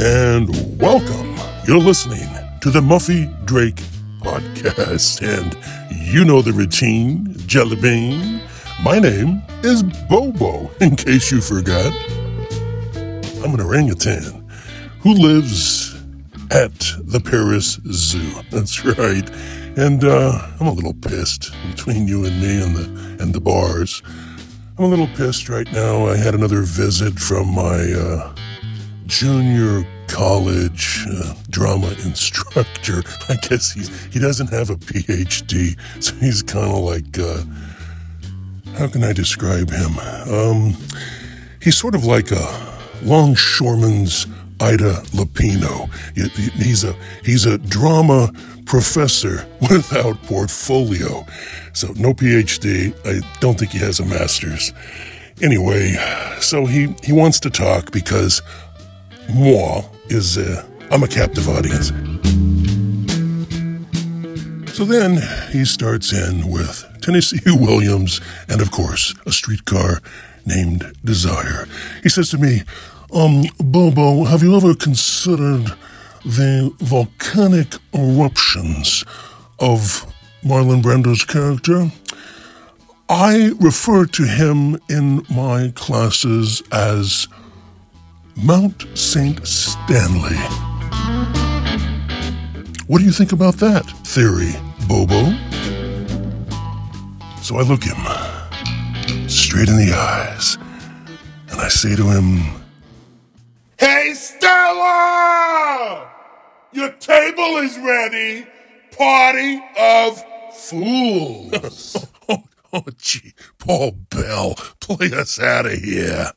And welcome. You're listening to the Muffy Drake podcast, and you know the routine, Jelly Bean. My name is Bobo, in case you forgot. I'm an orangutan who lives at the Paris Zoo. That's right. And uh, I'm a little pissed between you and me and the and the bars. I'm a little pissed right now. I had another visit from my uh, junior college uh, drama instructor. I guess he he doesn't have a PhD, so he's kind of like uh, how can I describe him? Um, he's sort of like a longshoreman's Ida Lupino. He's a he's a drama professor without portfolio. So no PhD. I don't think he has a master's. Anyway, so he he wants to talk because moi is uh, I'm a captive audience. So then he starts in with Tennessee Williams and of course a streetcar named Desire. He says to me, um, Bobo, have you ever considered the volcanic eruptions of Marlon Brando's character? I refer to him in my classes as Mount St. Stanley. What do you think about that theory, Bobo? So I look him straight in the eyes and I say to him, Hey, Stella! Your table is ready. Party of fools. oh, oh, gee, Paul Bell, play us out of here.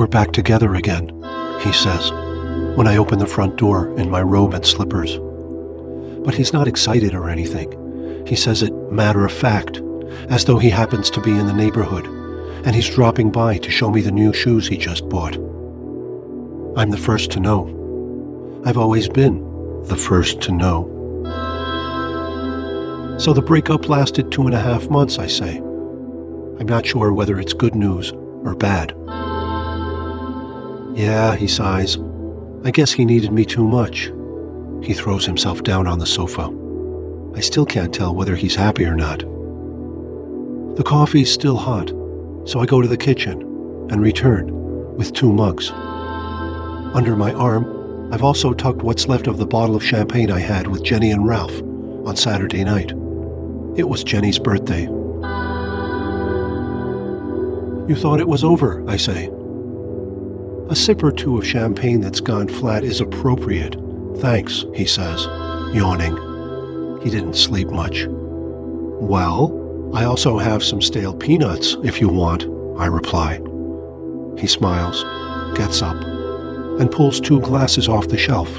We're back together again, he says, when I open the front door in my robe and slippers. But he's not excited or anything. He says it matter of fact, as though he happens to be in the neighborhood, and he's dropping by to show me the new shoes he just bought. I'm the first to know. I've always been the first to know. So the breakup lasted two and a half months, I say. I'm not sure whether it's good news or bad. Yeah, he sighs. I guess he needed me too much. He throws himself down on the sofa. I still can't tell whether he's happy or not. The coffee's still hot, so I go to the kitchen and return with two mugs. Under my arm, I've also tucked what's left of the bottle of champagne I had with Jenny and Ralph on Saturday night. It was Jenny's birthday. You thought it was over, I say. A sip or two of champagne that's gone flat is appropriate. Thanks, he says, yawning. He didn't sleep much. Well, I also have some stale peanuts, if you want, I reply. He smiles, gets up, and pulls two glasses off the shelf.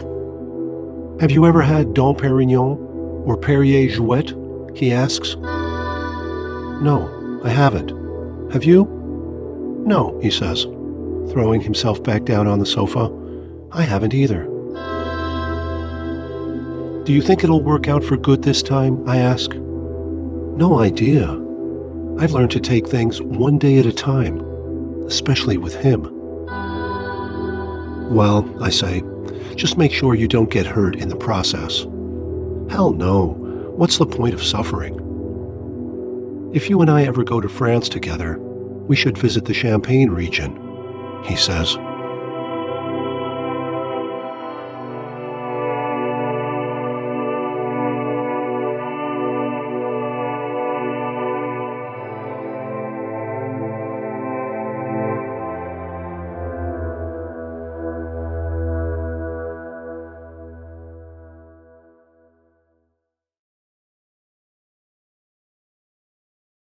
Have you ever had Dom Perignon or Perrier Jouet? he asks. No, I haven't. Have you? No, he says throwing himself back down on the sofa. I haven't either. Do you think it'll work out for good this time? I ask. No idea. I've learned to take things one day at a time, especially with him. Well, I say, just make sure you don't get hurt in the process. Hell no. What's the point of suffering? If you and I ever go to France together, we should visit the Champagne region he says.